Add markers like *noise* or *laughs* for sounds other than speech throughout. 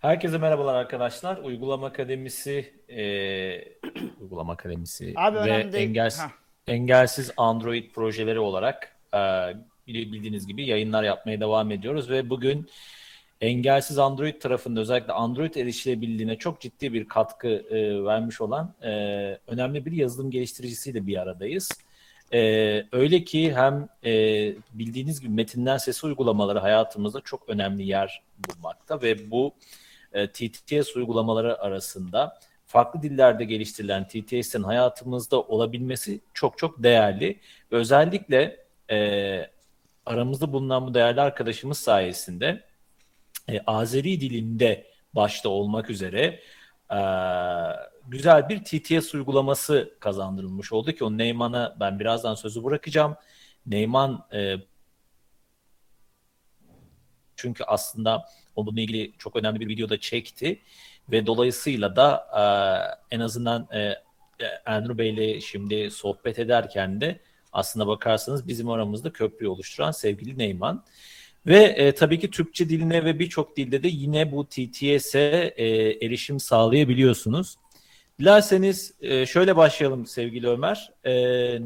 Herkese merhabalar arkadaşlar. Uygulama Akademisi e, *clears throat* Uygulama Akademisi Abi ve engelsiz, engelsiz Android projeleri olarak e, bildiğiniz gibi yayınlar yapmaya devam ediyoruz ve bugün engelsiz Android tarafında özellikle Android erişilebilirliğine çok ciddi bir katkı e, vermiş olan e, önemli bir yazılım geliştiricisiyle bir aradayız. E, öyle ki hem e, bildiğiniz gibi metinden sesi uygulamaları hayatımızda çok önemli yer bulmakta ve bu e, TTS uygulamaları arasında farklı dillerde geliştirilen TTS'in hayatımızda olabilmesi çok çok değerli özellikle e, aramızda bulunan bu değerli arkadaşımız sayesinde e, Azeri dilinde başta olmak üzere e, güzel bir TTS uygulaması kazandırılmış oldu ki o Neyman'a ben birazdan sözü bırakacağım. Neyman e, çünkü aslında onunla ilgili çok önemli bir video da çekti ve dolayısıyla da e, en azından e, Enru Bey'le şimdi sohbet ederken de aslında bakarsanız bizim aramızda köprüyü oluşturan sevgili Neyman. Ve e, tabii ki Türkçe diline ve birçok dilde de yine bu TTS'e e, erişim sağlayabiliyorsunuz. Dilerseniz e, şöyle başlayalım sevgili Ömer. E,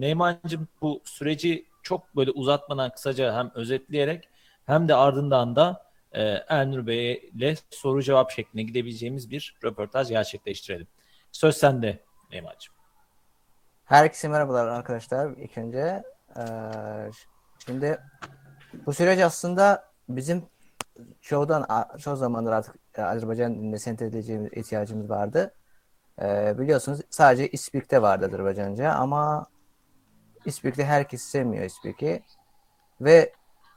Neymancığım bu süreci çok böyle uzatmadan kısaca hem özetleyerek hem de ardından da e, Elnur Bey'le soru cevap şeklinde gidebileceğimiz bir röportaj gerçekleştirelim. Söz sende Neymancığım. Herkese merhabalar arkadaşlar. İlk önce eee, şimdi bu süreç aslında bizim çoğudan çoğu zamandır artık e, Azerbaycan dilinde sentezleyeceğimiz ihtiyacımız vardı. Eee, biliyorsunuz sadece İspik'te vardı Azerbaycanca ama İspik'te herkes sevmiyor İspik'i ve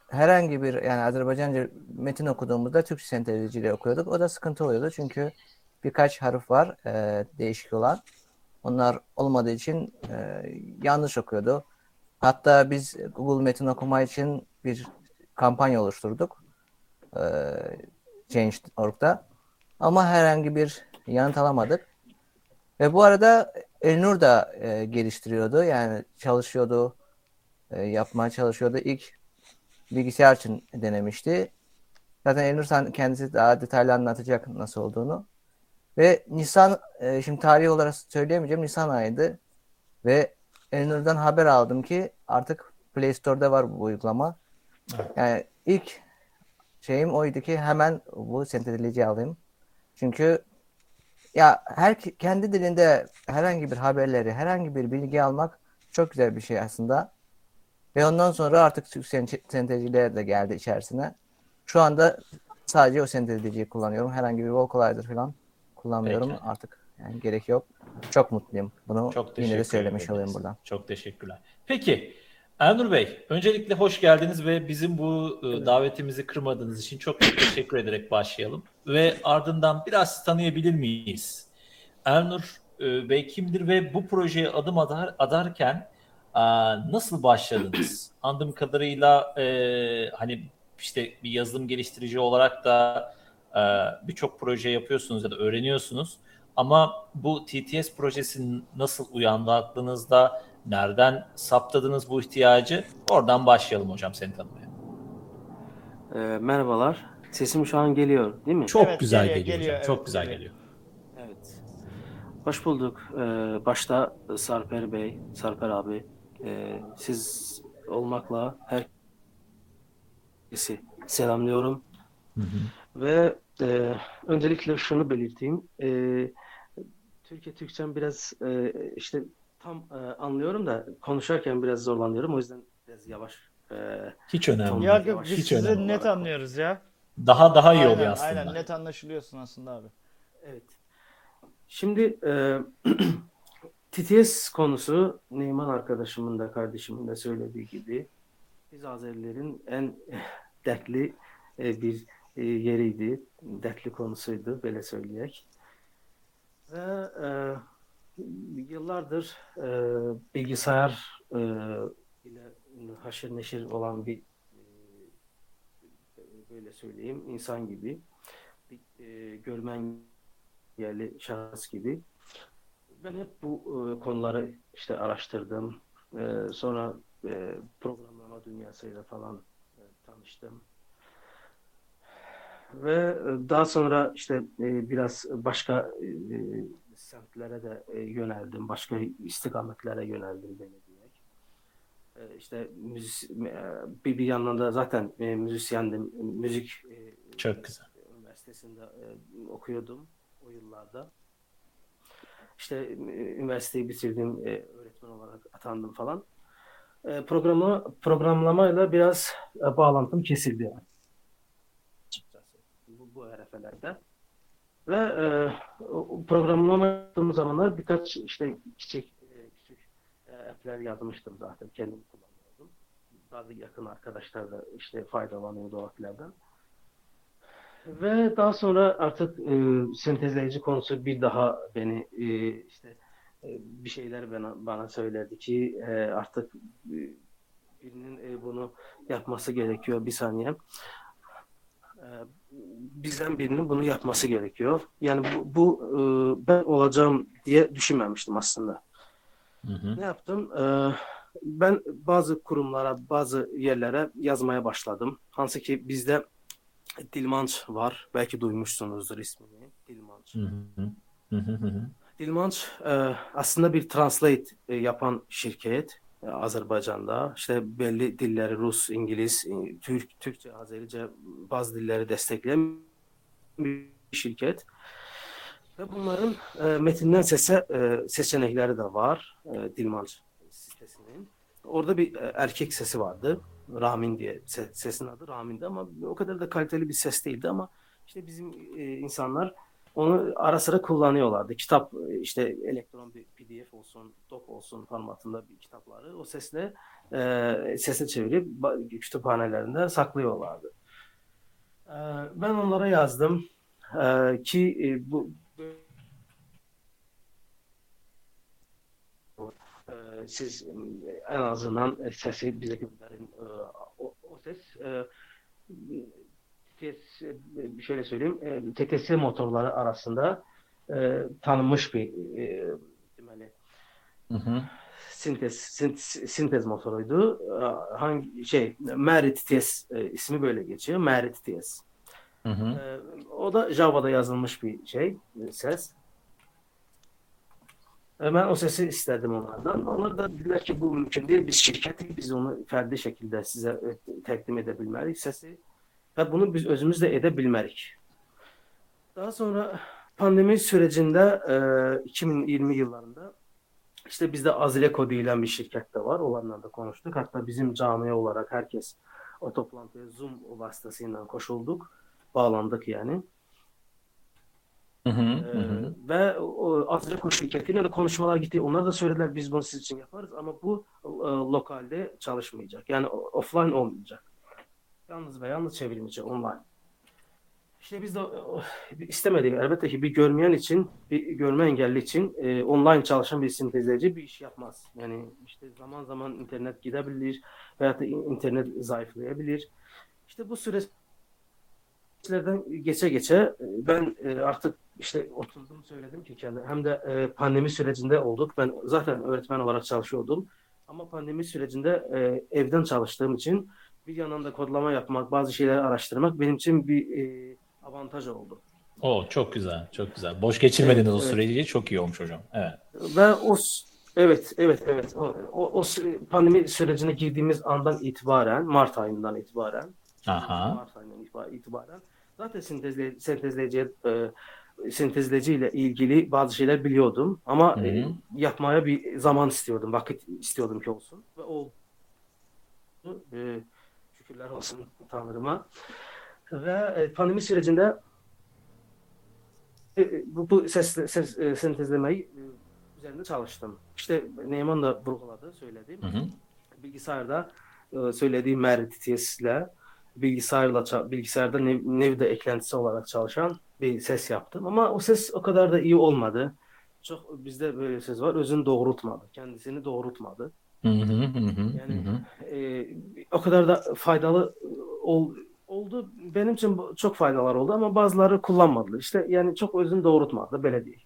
herhangi bir yani Azerbaycanca metin okuduğumuzda Türkçe sentezleyiciyle okuyorduk. O da sıkıntı oluyordu çünkü birkaç harf var eee, değişik olan. Onlar olmadığı için e, yanlış okuyordu. Hatta biz Google Metin okuma için bir kampanya oluşturduk. E, Change.org'da. Ama herhangi bir yanıt alamadık. Ve bu arada Elnur da e, geliştiriyordu. Yani çalışıyordu. e, yapmaya çalışıyordu. İlk bilgisayar için denemişti. Zaten Elnur sen- kendisi daha detaylı anlatacak nasıl olduğunu. Ve Nisan, e, şimdi tarih olarak söyleyemeyeceğim, Nisan ayıydı. Ve Elnur'dan haber aldım ki artık Play Store'da var bu uygulama. Yani ilk şeyim oydu ki hemen bu sentezleyici alayım. Çünkü ya her kendi dilinde herhangi bir haberleri, herhangi bir bilgi almak çok güzel bir şey aslında. Ve ondan sonra artık Türk sen- sentezciler de geldi içerisine. Şu anda sadece o sentezleyiciyi kullanıyorum. Herhangi bir vocalizer falan kullanmıyorum Peki. artık. Yani gerek yok. Çok mutluyum. Bunu Çok yine de söylemiş ederim. olayım buradan. Çok teşekkürler. Peki Elnur Bey, öncelikle hoş geldiniz ve bizim bu e, davetimizi kırmadığınız için çok teşekkür ederek başlayalım. Ve ardından biraz tanıyabilir miyiz? Elnur e, Bey kimdir ve bu projeye adım adar, adarken nasıl başladınız? *clears throat* Anladığım kadarıyla e, hani işte bir yazılım geliştirici olarak da e, birçok proje yapıyorsunuz ya da öğreniyorsunuz. Ama bu TTS projesi nasıl uyandı aklınızda? Nereden saptadınız bu ihtiyacı? Oradan başlayalım hocam seni tanımaya. Ee, merhabalar. Sesim şu an geliyor, değil mi? Çok Evet, güzel geliyor, geliyor, geliyor, hocam. Çok evet, güzel geliyor. geliyor. Evet. Hoş bulduk. Ee, başta Sarper Bey, Sarper abi, e, siz olmakla herkesi selamlıyorum. Hı hı. Ve e, öncelikle şunu belirteyim. E, Türkiye Türkçem biraz e, işte tam e, anlıyorum da konuşarken biraz zorlanıyorum. O yüzden biraz yavaş. E, Hiç önemli. Yok yok biz Hiç sizi önemli net olarak. anlıyoruz ya. Daha daha iyi aynen, oluyor aslında. Aynen net anlaşılıyorsun aslında abi. Evet. Şimdi e, *clears throat* TTS konusu Neyman arkadaşımın da kardeşimin de söylediği gibi biz Azerilerin en dertli e, bir e, yeriydi. Dertli konusuydu böyle söyleyerek. Ve e, yıllardır e, bilgisayar e, ile haşır neşir olan bir e, böyle söyleyeyim insan gibi bir e, görmen yerli şahıs gibi. Ben hep bu e, konuları işte araştırdım. E, sonra e, programlama dünyasıyla falan e, tanıştım. ve e, daha sonra işte e, biraz başka e, semtlere de e, yöneldim. Başka istikametlere yöneldim böyle diyerek. E, işte müzis, e, bir, bir yandan da zaten e, müzisyendim. Müzik e, Çok güzel. üniversitesinde e, okuyordum o yıllarda. İşte e, üniversiteyi bitirdim, e, öğretmen olarak atandım falan. E, programı programlamayla biraz e, bağlantım kesildi bu, bu RF'lerde. Ve e, programlama yaptığım zamanlar birkaç işte küçük e, küçük e, app'ler yazmıştım zaten kendim kullanıyordum. Bazı yakın arkadaşlar da işte faydalanıyordu o app'lerden. Ve daha sonra artık e, sentezleyici konusu bir daha beni e, işte e, bir şeyler bana, bana söyledi ki e, artık e, birinin e, bunu yapması gerekiyor bir saniye. E, bizden birinin bunu yapması gerekiyor. Yani bu, bu e, ben olacağım diye düşünmemiştim aslında. Hı hı. Ne yaptım? E, ben bazı kurumlara, bazı yerlere yazmaya başladım. Hansı ki bizde Dilmanç var. Belki duymuşsunuzdur ismini. Dilmanç. Hı hı. Hı hı hı hı. Dilmanç e, aslında bir translate e, yapan şirket e, Azerbaycan'da. İşte belli dilleri Rus, İngiliz, Türk, Türkçe, Azerice bazı dilleri destekleyen bir şirket. Ve bunların e, metinden sese e, seçenekleri de var e, Dilmanç sitesinin. Orada bir e, erkek sesi vardı. Ramin diye se- sesin adı Ramin'di ama o kadar da kaliteli bir ses değildi ama işte bizim e, insanlar onu ara sıra kullanıyorlardı. Kitap e, işte elektron bir PDF olsun, doc olsun formatında bir kitapları o sesle e, sese çevirip kütüphanelerinde saklıyorlardı. E, ben onlara yazdım e, ki e, bu e, siz e, en azından sesi bize gönderin. E, o, o ses e, TTS, şöyle söyleyeyim, TTS motorları arasında tanınmış bir demeli, Hı hı. sintez, sint- sintez motoruydu. Hangi şey, Merit TTS ismi böyle geçiyor. Merit TTS. Hı hı. O da Java'da yazılmış bir şey, ses. E, Ben o sesi istedim onlardan. Onlar da dediler ki bu mümkün değil. Biz şirketiz, biz onu ferdi şekilde size e, təqdim edə bilmərik sesi və bunu biz özümüz də edə bilmərik. Daha sonra pandemi sürecinde e, 2020 yıllarında işte bizde Azreco denilen bir şirket de var. Onlarla da konuştuk. Hatta bizim camiye olarak herkes o toplantıya Zoom vasıtasıyla koşulduk. Bağlandık yani. Hı hı. Ee, Hı ve o Azreco şirketiyle de konuşmalar gitti. Onlar da söylediler biz bunu sizin için yaparız ama bu e, lokalde çalışmayacak. Yani offline olmayacak. Yalnız ve yalnız çevrilmeyecek online. İşte biz de o- istemedik. Elbette ki bir görmeyen için, bir görme engelli için e, online çalışan bir sintezleyici bir iş yapmaz. Yani işte zaman zaman internet gidebilir veyahut da in- internet zayıflayabilir. İşte bu süreçlerden geçe geçe e, ben e, artık işte oturdum söyledim ki kendi hem de e, pandemi sürecinde olduk. Ben zaten öğretmen olarak çalışıyordum. Ama pandemi sürecinde e, evden çalıştığım için bir yandan da kodlama yapmak, bazı şeyleri araştırmak benim için bir e, avantaj oldu. O çok güzel, çok güzel. Boş geçirmediniz Evet, o evet. süreci. Çok iyi olmuş hocam. Evet. Ve o evet evet evet o, o, o pandemi sürecine girdiğimiz andan itibaren Mart ayından itibaren Aha. Mart ayından itibar- itibaren zaten sentezle, sentezleyici e, sentezleyici ile ilgili bazı şeyler biliyordum ama e, yapmaya bir zaman istiyordum, vakit istiyordum ki olsun ve oldu. E, şükürler olsun Tanrıma. Ve e, pandemi sürecinde e, bu, bu ses, ses e, sentezlemeyi e, üzerinde çalıştım. İşte Neyman da vurguladı, söyledi. Hı hı. Bilgisayarda e, söylediğim Merititis ile bilgisayarla bilgisayarda Nev- Nev'de eklentisi olarak çalışan bir ses yaptım. Ama o ses o kadar da iyi olmadı. Çok bizde böyle söz var. Özünü doğrultmadı. Kendisini doğrultmadı. Hı hı hı. Yani-. E, o kadar da faydalı ol, oldu. Benim için çok faydalar oldu ama bazıları kullanmadılar. İşte yani çok özünü doğrultmadı. Böyle değil.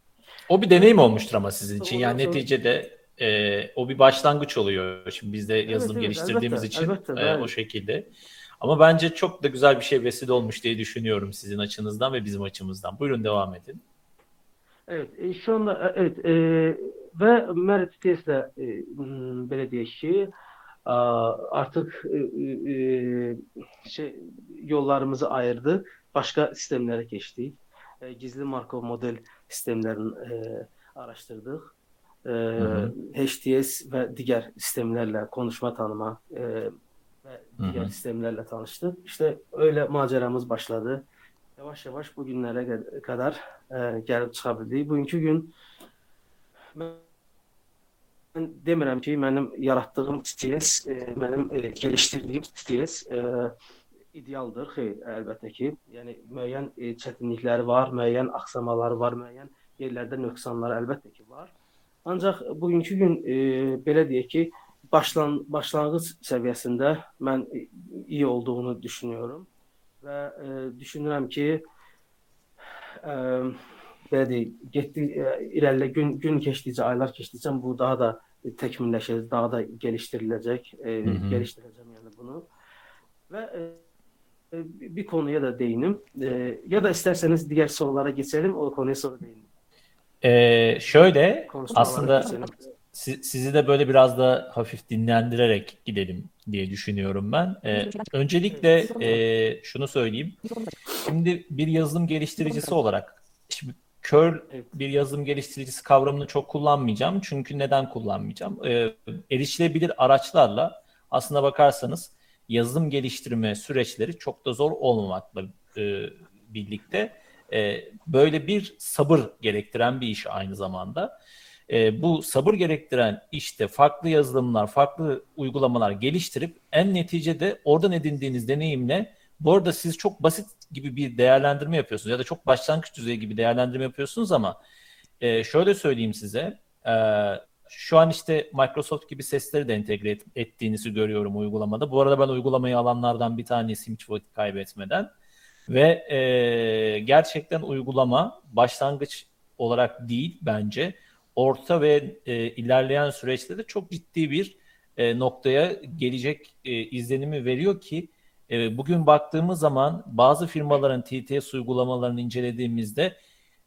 O bir deneyim olmuştur ama sizin için. Yani sonra- neticede e, o bir başlangıç oluyor. Şimdi biz de yazılım evet, geliştirdiğimiz elbette, için elbette, e, evet. o şekilde. Ama bence çok da güzel bir şey vesile olmuş diye düşünüyorum sizin açınızdan ve bizim açımızdan. Buyurun devam edin. Evet, e, şu anda e, evet e, ve Merit de e, m, belediye işi artık e, e, şey yollarımızı ayırdık. Başka sistemlere geçtik. E, gizli Markov model sistemlerini e, araştırdık. E, hı. HTS ve diğer sistemlerle konuşma tanıma e, diğer sistemlerle tanıştık. İşte öyle maceramız başladı. Yavaş yavaş bugünlere kadar e, gelip çıkabildik. Bugünkü gün ben ben demirəm ki, mənim yaratdığım TTS, e, mənim e, geliştirdiyim TTS e, idealdır. Xeyr, əlbəttə ki. Yəni müəyyən e, çətinlikləri var, müəyyən aksamaları var, müəyyən yerlərdə nöqsanları əlbəttə ki var. Ancaq bugünkü gün e, belə deyək ki, başlan başlanğıc səviyyəsində mən e, iyi olduğunu düşünüyorum və e, düşünürəm ki, e, belə deyək, getdi e, gün gün keçdikcə, aylar keçdikcə bu daha da təkmilləşəcək, daha da geliştiriləcək, e, Hı hı. geliştirəcəm yəni bunu. Və e, e, bir konuya da değinim. E, ya da isterseniz diğer sorulara geçelim. O konuya sonra değinelim. Ee, şöyle Konuşmalara aslında geçelim. Si- sizi de böyle biraz da hafif dinlendirerek gidelim diye düşünüyorum ben. Ee, öncelikle e, şunu söyleyeyim. Şimdi bir yazılım geliştiricisi olarak şimdi kör bir yazılım geliştiricisi kavramını çok kullanmayacağım. Çünkü neden kullanmayacağım? Ee, erişilebilir araçlarla aslına bakarsanız yazılım geliştirme süreçleri çok da zor olmamakla e, birlikte e, böyle bir sabır gerektiren bir iş aynı zamanda. E, bu sabır gerektiren işte farklı yazılımlar, farklı uygulamalar geliştirip en neticede oradan edindiğiniz deneyimle bu arada siz çok basit gibi bir değerlendirme yapıyorsunuz ya da çok başlangıç düzeyi gibi değerlendirme yapıyorsunuz ama e, şöyle söyleyeyim size e, şu an işte Microsoft gibi sesleri de entegre et- ettiğinizi görüyorum uygulamada. Bu arada ben uygulamayı alanlardan bir tanesiyim hiç vakit kaybetmeden. Ve e, gerçekten uygulama başlangıç olarak değil bence orta ve e, ilerleyen süreçte de çok ciddi bir e, noktaya gelecek e, izlenimi veriyor ki e, bugün baktığımız zaman bazı firmaların TTS uygulamalarını incelediğimizde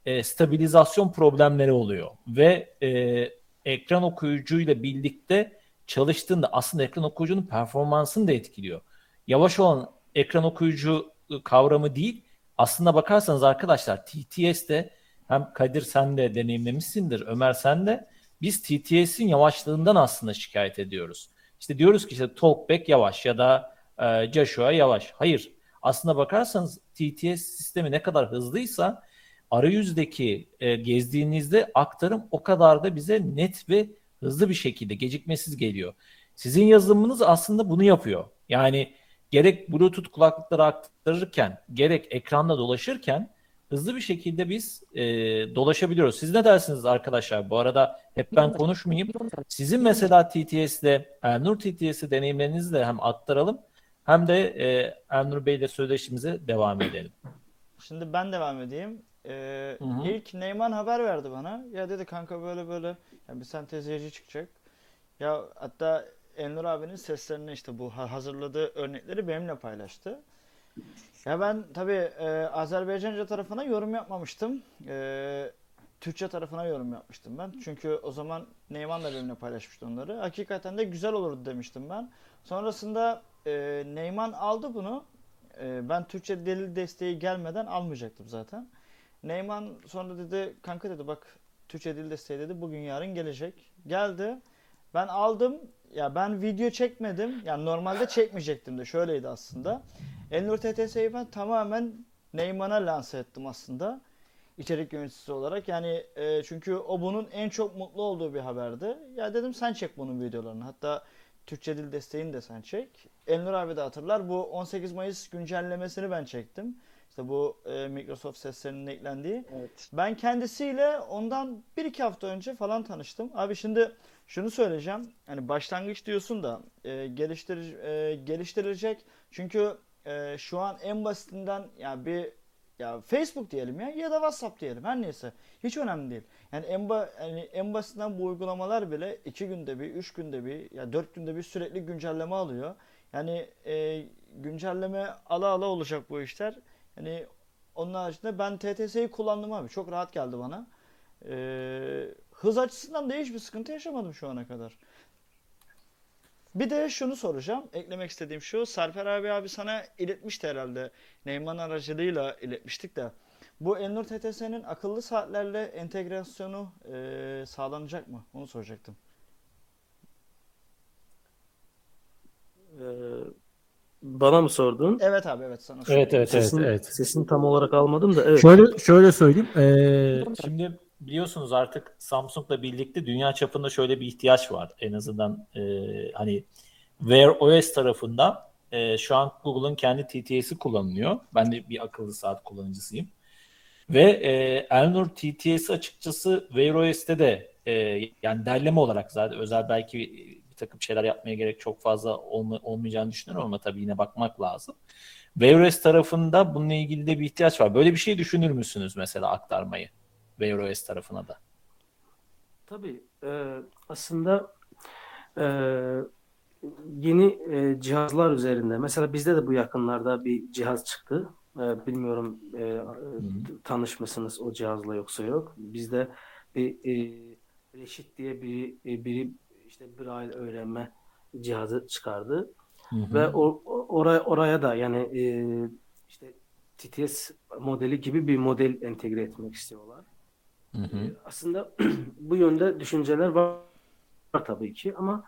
e, stabilizasyon problemleri oluyor ve e, ekran okuyucuyla birlikte çalıştığında aslında ekran okuyucunun performansını da etkiliyor. Yavaş olan ekran okuyucu kavramı değil. Aslında bakarsanız arkadaşlar TTS'de hem Kadir sen de deneyimlemişsindir, Ömer sen de biz TTS'in yavaşlığından aslında şikayet ediyoruz. İşte diyoruz ki işte Talkback yavaş ya da e, Joshua yavaş. Hayır. Aslında bakarsanız TTS sistemi ne kadar hızlıysa arayüzdeki e, gezdiğinizde aktarım o kadar da bize net ve hızlı bir şekilde gecikmesiz geliyor. Sizin yazılımınız aslında bunu yapıyor. Yani gerek Bluetooth kulaklıkları aktarırken gerek ekranda dolaşırken hızlı bir şekilde biz e, dolaşabiliyoruz. Siz ne dersiniz arkadaşlar? Bu arada hep ben konuşmayayım. Sizin mesela TTS'de, Elnur TTS'i deneyimlerinizi de hem aktaralım hem de e, Elnur Bey ile söyleşimize devam edelim. Şimdi ben devam edeyim. Ee, Hı hı. ilk Neyman haber verdi bana. Ya dedi kanka böyle böyle ya bir sentezleyici çıkacak. Ya hatta Enlur abinin seslerini işte bu ha- hazırladığı örnekleri benimle paylaştı. Ya ben tabii e, Azerbaycanca tarafına yorum yapmamıştım. E, Türkçe tarafına yorum yapmıştım ben. Çünkü o zaman Neyman da benimle paylaşmıştı onları. Hakikaten de güzel olurdu demiştim ben. Sonrasında e, Neyman aldı bunu. E, ben Türkçe delil desteği gelmeden almayacaktım zaten. Neyman sonra dedi kanka dedi bak Türkçe dil desteği dedi bugün yarın gelecek. Geldi. Ben aldım. Ya ben video çekmedim. Yani normalde çekmeyecektim de şöyleydi aslında. Elnur TTS'yi ben tamamen Neyman'a lanse ettim aslında. İçerik yöneticisi olarak. Yani e, çünkü o bunun en çok mutlu olduğu bir haberdi. Ya dedim sen çek bunun videolarını. Hatta Türkçe dil desteğini de sen çek. Elnur abi de hatırlar. Bu 18 Mayıs güncellemesini ben çektim. İşte bu e, Microsoft seslerinin eklendiği. Evet. Ben kendisiyle ondan bir iki hafta önce falan tanıştım. Abi şimdi şunu söyleyeceğim. Hani başlangıç diyorsun da e, geliştir e, geliştirilecek. Çünkü e, şu an en basitinden ya bir ya Facebook diyelim ya ya da WhatsApp diyelim her neyse. Hiç önemli değil. Yani en ba yani en basitinden bu uygulamalar bile iki günde bir, üç günde bir ya dört günde bir sürekli güncelleme alıyor. Yani e, güncelleme ala ala olacak bu işler. Yani onun haricinde ben TTS'yi kullandım abi. Çok rahat geldi bana. E, hız açısından da hiçbir sıkıntı yaşamadım şu ana kadar. Bir de şunu soracağım. Eklemek istediğim şu. Sarper abi abi sana iletmişti herhalde. Neyman aracılığıyla iletmiştik de. Bu Elnur TTS'nin akıllı saatlerle entegrasyonu e, sağlanacak mı? Onu soracaktım. Ee, bana mı sordun? Evet abi evet sana Evet soruyorum. evet evet Sesin, evet. sesini tam olarak almadım da evet. Şöyle şöyle söyleyeyim. Ee, Şimdi biliyorsunuz artık Samsung'la birlikte dünya çapında şöyle bir ihtiyaç var. En azından e, hani Wear OS tarafından e, şu an Google'ın kendi TTS'i kullanılıyor. Ben de bir akıllı saat kullanıcısıyım. Ve e, Elnur TTS açıkçası Wear OS'te de e, yani derleme olarak zaten özel belki bir takım şeyler yapmaya gerek çok fazla olma, olmayacağını düşünüyorum ama tabii yine bakmak lazım. Wear OS tarafında bununla ilgili de bir ihtiyaç var. Böyle bir şey düşünür müsünüz mesela aktarmayı? Wear OS tarafına da. Tabii e, aslında e, yeni e, cihazlar üzerinde mesela bizde de bu yakınlarda bir cihaz çıktı. E, bilmiyorum e, e, tanışmışsınız o cihazla yoksa yok. Bizde bir e, Reşit diye biri, e, biri işte bir ay öğrenme cihazı çıkardı. Ve o, o- oraya oraya da yani e, işte TTS modeli gibi bir model entegre etmek istiyorlar. Hı hı. Ee, Aslında *clears throat* bu yönde düşünceler var, var tabii ki ama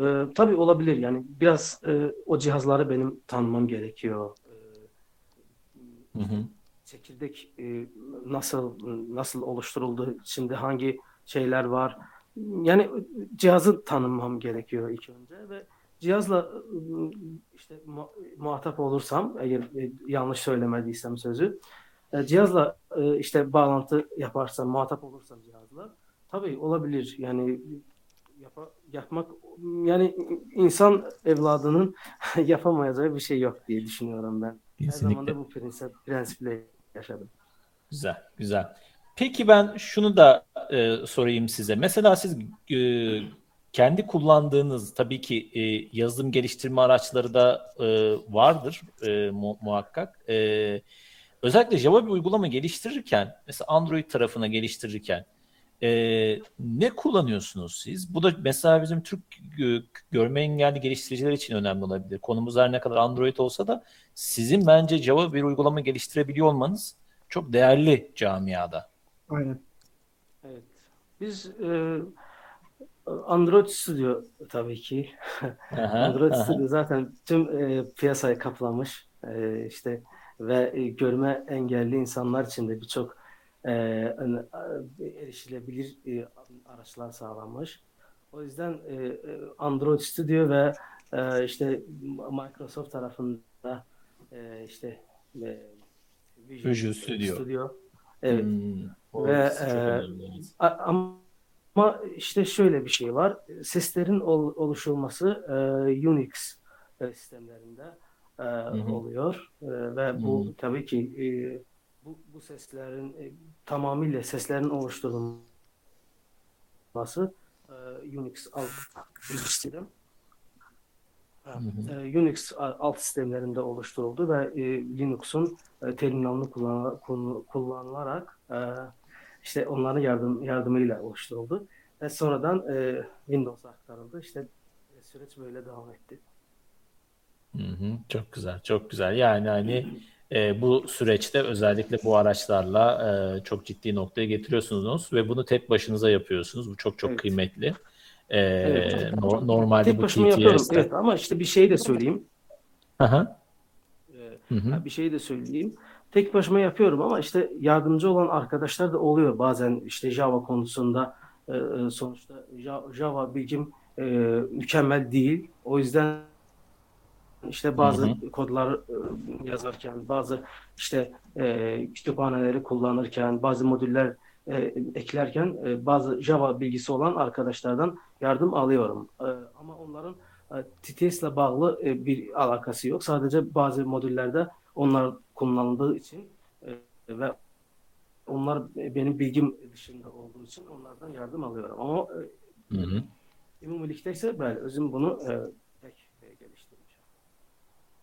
e, tabii olabilir yani biraz e, o cihazları benim tanımam gerekiyor. E, Hı hı. çekirdek e, nasıl nasıl oluşturuldu, içinde hangi şeyler var. Yani cihazı tanımam gerekiyor ilk önce ve cihazla e, işte mu- muhatap olursam eğer e, yanlış söylemediysem sözü e, cihazla e, işte bağlantı yaparsam, muhatap olursam cihazla tabii olabilir. Yani yapa- yapmak yani insan evladının *laughs* yapamayacağı bir şey yok diye düşünüyorum ben. Her zaman Kesinlikle. da bu prensip, prensiple yaşadım. Güzel, güzel. Peki ben şunu da e, sorayım size. Mesela siz e, kendi kullandığınız tabii ki e, yazılım geliştirme araçları da e, vardır e, mu- muhakkak. E, özellikle Java bir uygulama geliştirirken, mesela Android tarafına geliştirirken e, ne kullanıyorsunuz siz? Bu da mesela bizim Türk e, görme engelli geliştiriciler için önemli olabilir. Konumuz her ne kadar Android olsa da sizin bence Java bir uygulama geliştirebiliyor olmanız çok değerli camiada. aynen. Evet. Biz e, Android Studio tabii ki. Aha, *laughs* Android aha. Studio zaten tüm e, piyasayı kaplamış. E, işte ve e, görme engelli insanlar için de birçok e, e, erişilebilir e, araçlar sağlanmış. O yüzden e, Android Studio ve e, işte Microsoft tarafında e, işte e, Visual, Visual Studio. Evet. Hmm, Ve, e, Ama işte şöyle bir şey var. Seslerin ol- oluşulması e, Unix e, sistemlerinde e, oluyor E, ve bu Hı. tabii ki e, bu, bu seslerin e, tamamıyla seslerin oluşturulması e, Unix alt sistem. E, Unix alt sistemlerinde oluşturuldu ve e, Linux'un e, terminalini kullan- kullan- kullanılarak e, işte onların yardım yardımıyla oluşturuldu. Ve sonradan e, Windows'a aktarıldı. İşte e, süreç böyle devam etti. Hı hı, çok güzel, çok güzel. Yani hani e, bu süreçte özellikle bu araçlarla e, çok ciddi noktaya getiriyorsunuz ve bunu tek başınıza yapıyorsunuz. Bu çok çok Evet. kıymetli. E, Evet. no- normalde Tek bu başıma yapıyorum. TTS'te. Evet ama işte bir şey de söyleyeyim. Aha, E, hı hı. Bir şey de söyleyeyim. Tek başıma yapıyorum ama işte yardımcı olan arkadaşlar da oluyor bazen işte Java konusunda e, e, sonuçta Ja- Java bilgim e, mükemmel değil. O yüzden işte bazı Hı kodlar e, yazarken, bazı işte e, kütüphaneleri kullanırken, bazı modüller e, eklerken e, bazı Java bilgisi olan arkadaşlardan yardım alıyorum. E, ama onların e, TTS ile bağlı e, bir alakası yok. Sadece bazı modüllerde onlar kullanıldığı için e, ve onlar benim bilgim dışında olduğu için onlardan yardım alıyorum. Ama e, Hı hı. ise ben özüm bunu e.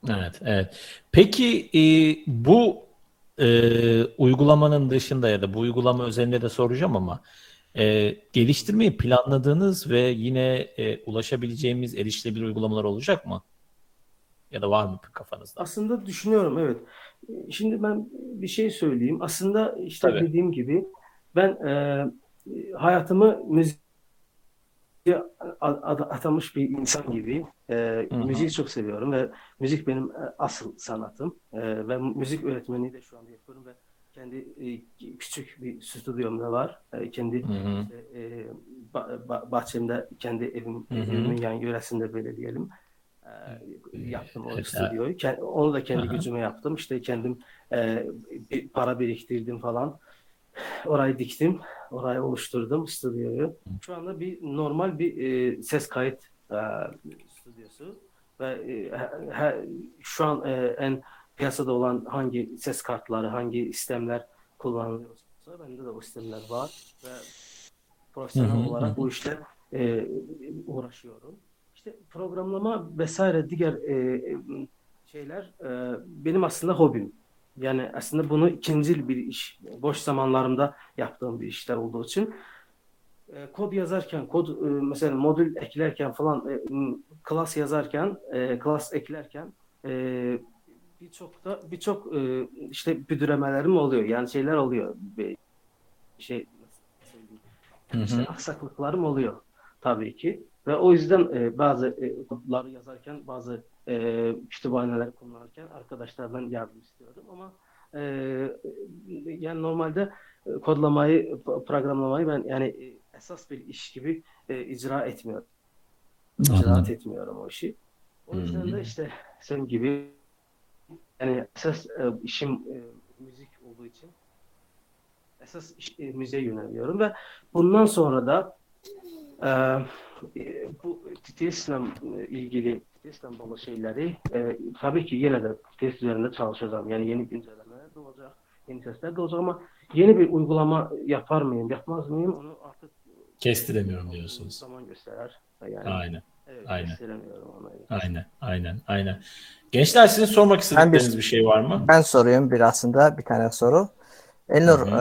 Evet, evet. Peki e, bu e, uygulamanın dışında ya da bu uygulama üzerinde de soracağım ama e, geliştirmeyi planladığınız ve yine e, ulaşabileceğimiz erişilebilir uygulamalar olacak mı? Ya da var mı kafanızda? Aslında düşünüyorum evet. Şimdi ben bir şey söyleyeyim. Aslında işte Tabii. dediğim gibi ben e, hayatımı a- atamış bir insan gibi e, Hı hı. müziği çok seviyorum ve müzik benim e, asıl sanatım. E, ve müzik öğretmenliği de şu anda yapıyorum ve kendi e, küçük bir stüdyom da var. E, kendi Hı hı. işte, e, ba- ba- bahçemde kendi evim, Hı hı. evimin yan yöresinde böyle diyelim. E, yaptım o Evet, stüdyoyu. Onu da kendi Aha. gücüme yaptım. İşte kendim e, para biriktirdim falan. Orayı diktim. Orayı oluşturdum stüdyoyu. Şu anda bir normal bir e, ses kayıt e, stüdyosu ve e, he- şu an e, en piyasada olan hangi ses kartları, hangi sistemler kullanılıyorsa bende de o sistemler var ve profesyonel Hı hı, olarak hı. bu işle e, uğraşıyorum. İşte programlama vesaire diğer e, e, şeyler e, benim aslında hobim. Yani aslında bunu ikincil bir iş, boş zamanlarımda yaptığım bir işler olduğu için e, kod yazarken, kod e, mesela modül eklerken falan, e, klas yazarken, e, klas eklerken e, birçok da birçok e, işte büdüremelerim oluyor. Yani şeyler oluyor. Bir şey? Hı hı. İşte aksaklıklarım oluyor tabii ki. Ve o yüzden e, bazı e, kodları yazarken, bazı e, kütüphaneler kullanırken arkadaşlardan yardım istiyorum ama e, yani normalde e, kodlamayı, programlamayı ben yani e, esas bir iş gibi e, icra etmiyorum. İcraat etmiyorum o işi. O yüzden hı. de işte senin gibi yani esas e, işim e, müzik olduğu için esas iş, e, müziğe yöneliyorum ve bundan sonra da e, e, bu titreşimle e, ilgili titreşimle bağlı şeyleri e, tabii ki yine de test üzerinde çalışacağım. Yani yeni güncellemeler de olacak, yeni sesler de olacak ama yeni bir uygulama yapar mıyım, yapmaz mıyım onu artık Kestiremiyorum diyorsunuz. zaman gösterir. Yani Aynen, evet, aynen. onu. aynen, aynen, aynen. Gençler sizin sormak istedikleriniz bir- bir şey var mı? Ben sorayım bir aslında bir tane soru. Elnur Hı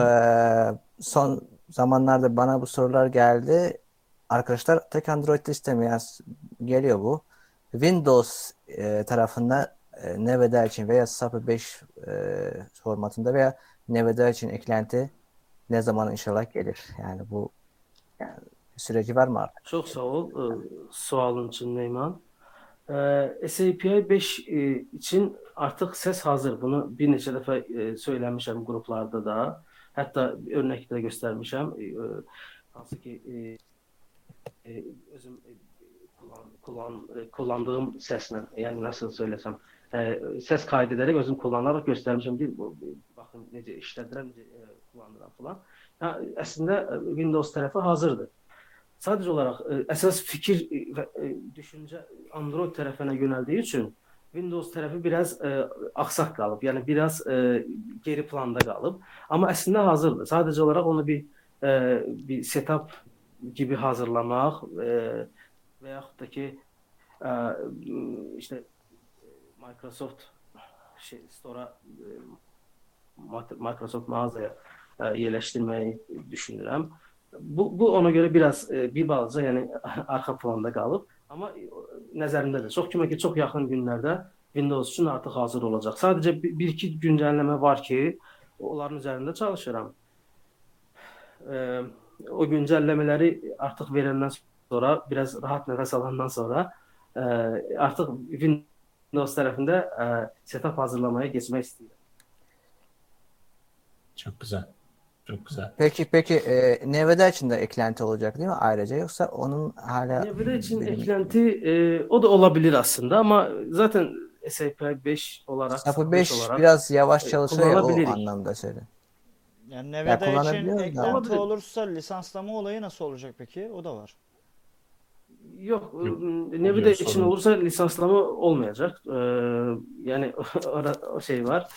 eee, son zamanlarda bana bu sorular geldi. Arkadaşlar tek Android'de istemeyen geliyor bu. Windows eee, tarafında eee, NVDA için veya SAP 5 eee, formatında veya NVDA için eklenti ne zaman inşallah gelir? Yani bu yani süreci var mı artık? Çok sağ ol e, sualın için Neyman. E, SAPI 5 e, için artık ses hazır. Bunu bir neçə dəfə e, söyləmişəm qruplarda da. Hətta bir örnek də göstərmişəm. E, e, hansı ki e, e, özüm e, kullan, kullan, e, kullandığım səslə, yəni nasıl söyləsəm, ə, e, səs qayıt edərək özüm kullanaraq göstərmişəm ki, baxın necə işlədirəm, necə e, ə, kullanıram falan. Yəni əslində Windows tərəfi hazırdır. Sadəcə olaraq ə, əsas fikir və ə, düşüncə Android tərəfinə yönəldiyi üçün Windows tərəfi biraz ə, axsaq qalıb, yəni biraz ə, geri planda qalıb. Amma əslində hazırdır. Sadəcə olaraq onu bir ə, bir setup kimi hazırlamaq, ə, e, veyahut da ki e, işte Microsoft şey Store'a e, Microsoft mağazaya e, yerleştirmeyi düşünürəm. Bu, bu ona göre biraz e, bir balaca *laughs* yani arka planda kalıp ama e, nəzərimdədir. Çox kimi ki, çox yaxın günlərdə Windows üçün artıq hazır olacaq. Sadəcə bir, bir iki güncəlləmə var ki, onların üzərində çalışıram. E, o güncəlləmələri artıq verəndən sonra biraz rahat nəfəs alandan sonra e, artıq Windows tərəfində e, setup hazırlamaya geçmək istəyirəm. Çok güzel. Çok güzel. Peki peki eee NVDA için de eklenti olacak değil mi ayrıca yoksa onun hala Nevre için benim- eklenti e, o da olabilir aslında ama zaten SAP 5 olarak SAP beş 5 olarak biraz yavaş e, çalışıyor ya o anlamda söyle. Yani Ya NVDA için da. eklenti olursa lisanslama olayı nasıl olacak peki? O da var. Yok, Yok, e, Nevre oluyor, için olursa lisanslama olmayacak. E, yani *laughs* orada o şey var.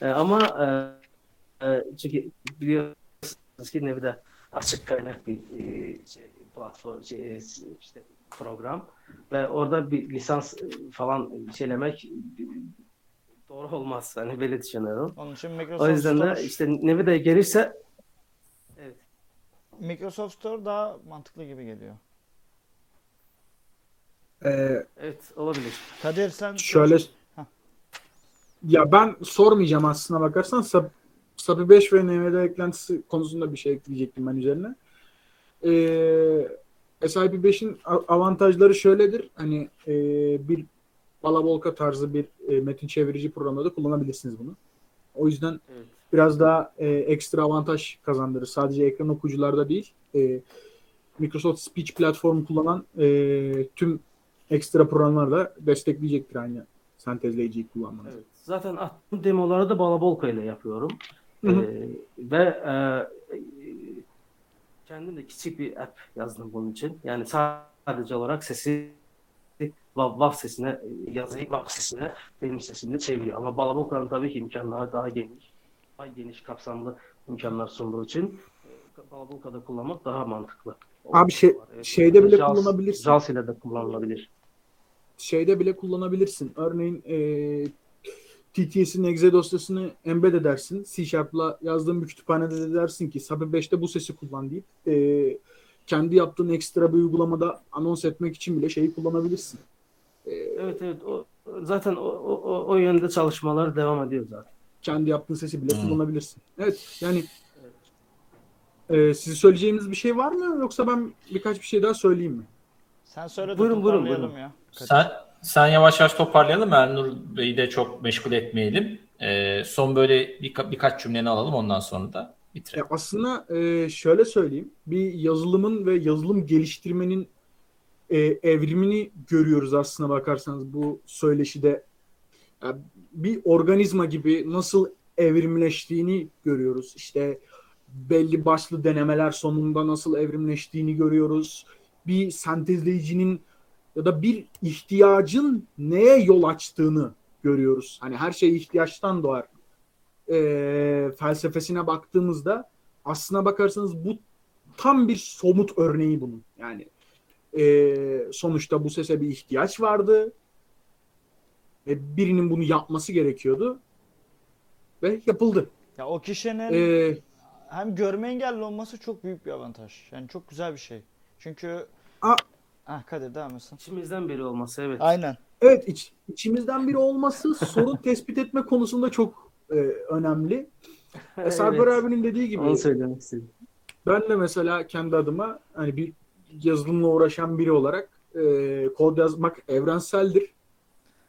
E, ama e, e, çünkü biliyorsunuz ki Nevre'de açık kaynak bir e, şey, platform şey, işte program ve orada bir lisans falan şeylemek doğru olmaz. Hani böyle düşünüyorum. Onun için Microsoft O yüzden Store, de işte Nvidia gelirse evet, Microsoft Store daha mantıklı gibi geliyor. Ee, evet olabilir. Kadir sen şöyle Hah. ya ben sormayacağım aslına bakarsan Sap, SAPI 5 ve NVIDIA eklentisi konusunda bir şey ekleyecektim ben üzerine. Ee, SIP 5'in a- avantajları şöyledir. Hani e, bir Balabolka tarzı bir e, metin çevirici programda da kullanabilirsiniz bunu. O yüzden Evet. biraz daha e, ekstra avantaj kazandırır. Sadece ekran okuyucularda değil. e, Microsoft Speech platformu kullanan e, tüm ekstra programlar da destekleyecektir aynı sentezleyiciyi kullanmanızı. Evet. Zaten attığım demoları da Balabolka ile yapıyorum. Hı hı. Ee, ve e, kendim de küçük bir app yazdım bunun için. Yani sadece olarak sesi WAV, WAV sesine yazıyı WAV sesine benim sesimle çeviriyor. Ama Balabolka'nın tabii ki imkanları daha geniş. Daha geniş kapsamlı imkanlar sunduğu için e, Balabolka'da kullanmak daha mantıklı. Abi şey- Evet. şeyde bile JAWS kullanabilirsin. JAWS ile de kullanılabilir. Şeyde bile kullanabilirsin. Örneğin e, TTS'in exe dosyasını embed edersin. C Sharp'la yazdığın bir kütüphanede de dersin ki SAPI 5'te bu sesi kullan deyip e, kendi yaptığın ekstra bir uygulamada anons etmek için bile şeyi kullanabilirsin. E, Evet evet. O, zaten o, o, o- o yönde çalışmalar devam ediyor zaten. kendi yaptığın sesi bile Hmm. kullanabilirsin. Evet yani e, size söyleyeceğiniz bir şey var mı yoksa ben birkaç bir şey daha söyleyeyim mi? sen söyle de Buyurun, buyurun, buyurun. ya. Sen sen yavaş yavaş toparlayalım. Ernur Bey'i de çok meşgul etmeyelim. Ee, son böyle birka- birkaç cümleni alalım ondan sonra da E, bitirelim. aslında e, şöyle söyleyeyim. Bir yazılımın ve yazılım geliştirmenin e, evrimini görüyoruz aslına bakarsanız bu söyleşide. Ya, bir organizma gibi nasıl evrimleştiğini görüyoruz. İşte belli başlı denemeler sonunda nasıl evrimleştiğini görüyoruz. Bir sentezleyicinin ya da bir ihtiyacın neye yol açtığını görüyoruz. Hani her şey ihtiyaçtan doğar e, felsefesine baktığımızda aslına bakarsanız bu tam bir somut örneği bunun. Yani e, sonuçta bu sese bir ihtiyaç vardı ve birinin bunu yapması gerekiyordu ve yapıldı. Ya o kişinin E, hem görme engelli olması çok büyük bir avantaj. Yani çok güzel bir şey. Çünkü A- Ah Kadir devam etsin. İçimizden biri olması evet. Aynen. evet iç, içimizden biri olması *laughs* sorun tespit etme konusunda çok e, önemli. E, *laughs* Sarper Evet. abinin dediği gibi Onu söylemek istedim. Ben de mesela kendi adıma hani bir yazılımla uğraşan biri olarak e, kod yazmak evrenseldir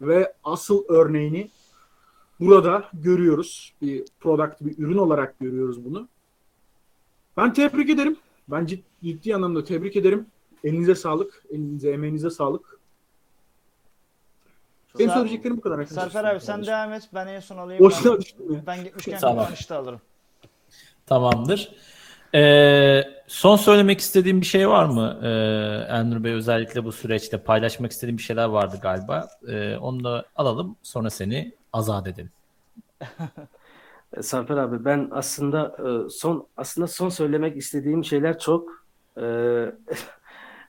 ve asıl örneğini burada görüyoruz. Bir product, bir ürün olarak görüyoruz bunu. Ben tebrik ederim. Ben cid- ciddi anlamda tebrik ederim. Elinize sağlık. Elinize, emeğinize sağlık. Benim Sağ- söyleyeceklerim bu kadar arkadaşlar. Serper abi sen devam et. Ben en son alayım. Boşuna Ben, düştüm ya. ben gitmişken Tamam. kapanışta alırım. Tamamdır. Ee, son söylemek istediğim bir şey var mı? Ee, Ernur Bey özellikle bu süreçte paylaşmak istediğim bir şeyler vardı galiba. Ee, onu da alalım sonra seni azat edelim. *laughs* E, Sarper abi ben aslında e, son aslında son söylemek istediğim şeyler çok E,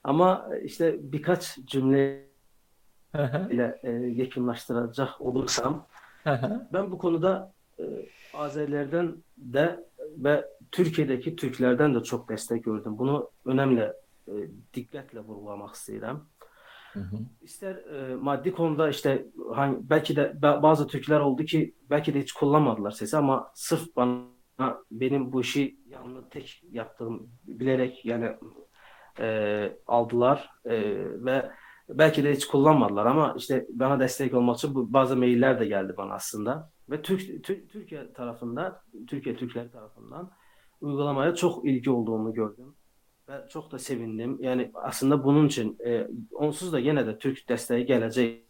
ama işte birkaç cümleyle e, yakınlaştıracak olursam ben bu konuda e, Azerilerden de ve Türkiye'deki Türklerden de çok destek gördüm. Bunu önemli e, dikkatle vurgulamak istedim. Hı hı. İster e, maddi konuda işte hangi, belki de ba- bazı Türkler oldu ki belki de hiç kullanmadılar sesi ama sırf bana benim bu işi yanlı tek yaptığım bilerek yani e, aldılar e, ve belki de hiç kullanmadılar ama işte bana destek olmak için bazı mailler de geldi bana aslında ve Türk, Tür- Türkiye tarafından Türkiye Türkleri tarafından uygulamaya çok ilgi olduğunu gördüm. Ve çok da sevindim. Yani aslında bunun için e, onsuz da yine de Türk desteği gelecekti.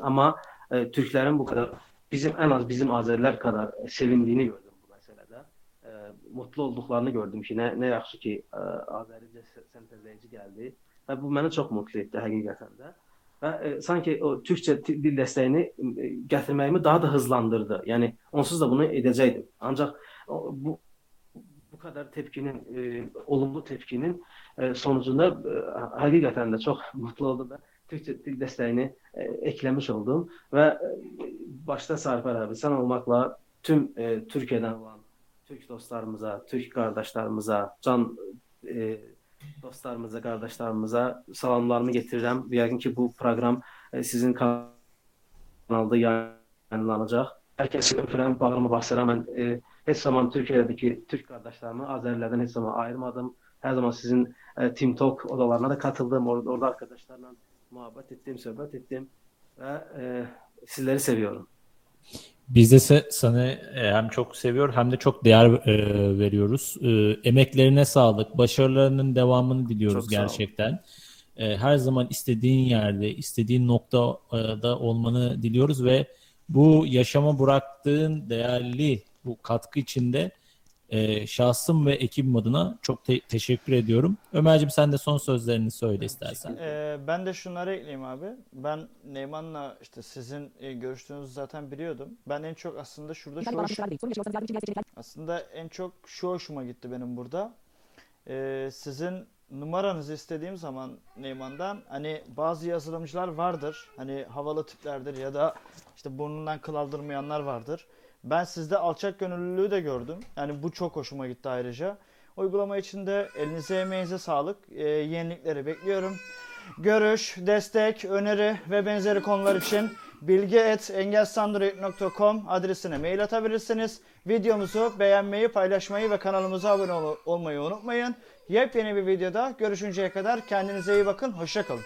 Ama e, Türklerin bu kadar bizim en az bizim Azeriler kadar sevindiğini gördüm mutlu olduqlarını gördüm ki, nə, nə yaxşı ki, ə, Azəricə səntəzləyici gəldi və bu məni çox mutlu etdi həqiqətən də. Və ə, sanki o türkcə dil dəstəyini ə, e, gətirməyimi daha da hızlandırdı. Yəni onsuz da bunu edəcəydim. Ancaq o, bu bu qədər tepkinin, e, olumlu tepkinin e, sonucunda e, həqiqətən də çox mutlu oldum və Türkcə dil dəstəyini e, ekləmiş oldum və e, başda Sarper Həbisan olmaqla tüm e, Türkiyədən olan Türk dostlarımıza, Türk kardeşlerimize, can e, dostlarımıza, kardeşlerimize salamlarımı getirirəm. Yəqin ki bu proqram e, sizin kanalda yayınlanacaq. Hər kəsi öpürəm, bağrımı basıram. Mən e, heç zaman Türkiyədəki Türk kardeşlerimi Azərlərdən heç zaman ayırmadım. Hər zaman sizin e, Team Talk odalarına da katıldım. Orada, orada arkadaşlarla muhabbet ettim, sohbet ettim ve e, sizleri seviyorum. Biz de se- sana e, hem çok seviyor hem de çok değer e, veriyoruz. E, emeklerine sağlık, başarılarının devamını diliyoruz Çok gerçekten. E, her zaman istediğin yerde, istediğin noktada olmanı diliyoruz ve bu yaşama bıraktığın değerli bu katkı içinde e, şahsım ve ekibim adına çok te- teşekkür ediyorum. Ömerciğim sen de son sözlerini söyle istersen. Ee, ben de şunları ekleyeyim abi. Ben Neyman'la işte sizin e, görüştüğünüzü zaten biliyordum. Ben en çok aslında şurada şu hoş- aslında en çok şu hoşuma gitti benim burada. Ee, sizin numaranızı istediğim zaman Neyman'dan hani bazı yazılımcılar vardır. Hani havalı tiplerdir ya da işte burnundan kıl aldırmayanlar vardır. Ben sizde alçak gönüllülüğü de gördüm. Yani bu çok hoşuma gitti ayrıca. Uygulama içinde elinize emeğinize sağlık. Ee, yenilikleri bekliyorum. Görüş, destek, öneri ve benzeri konular için bilgi.engelsandroid.com adresine mail atabilirsiniz. Videomuzu beğenmeyi, paylaşmayı ve kanalımıza abone ol- olmayı unutmayın. Yepyeni bir videoda görüşünceye kadar kendinize iyi bakın. Hoşçakalın.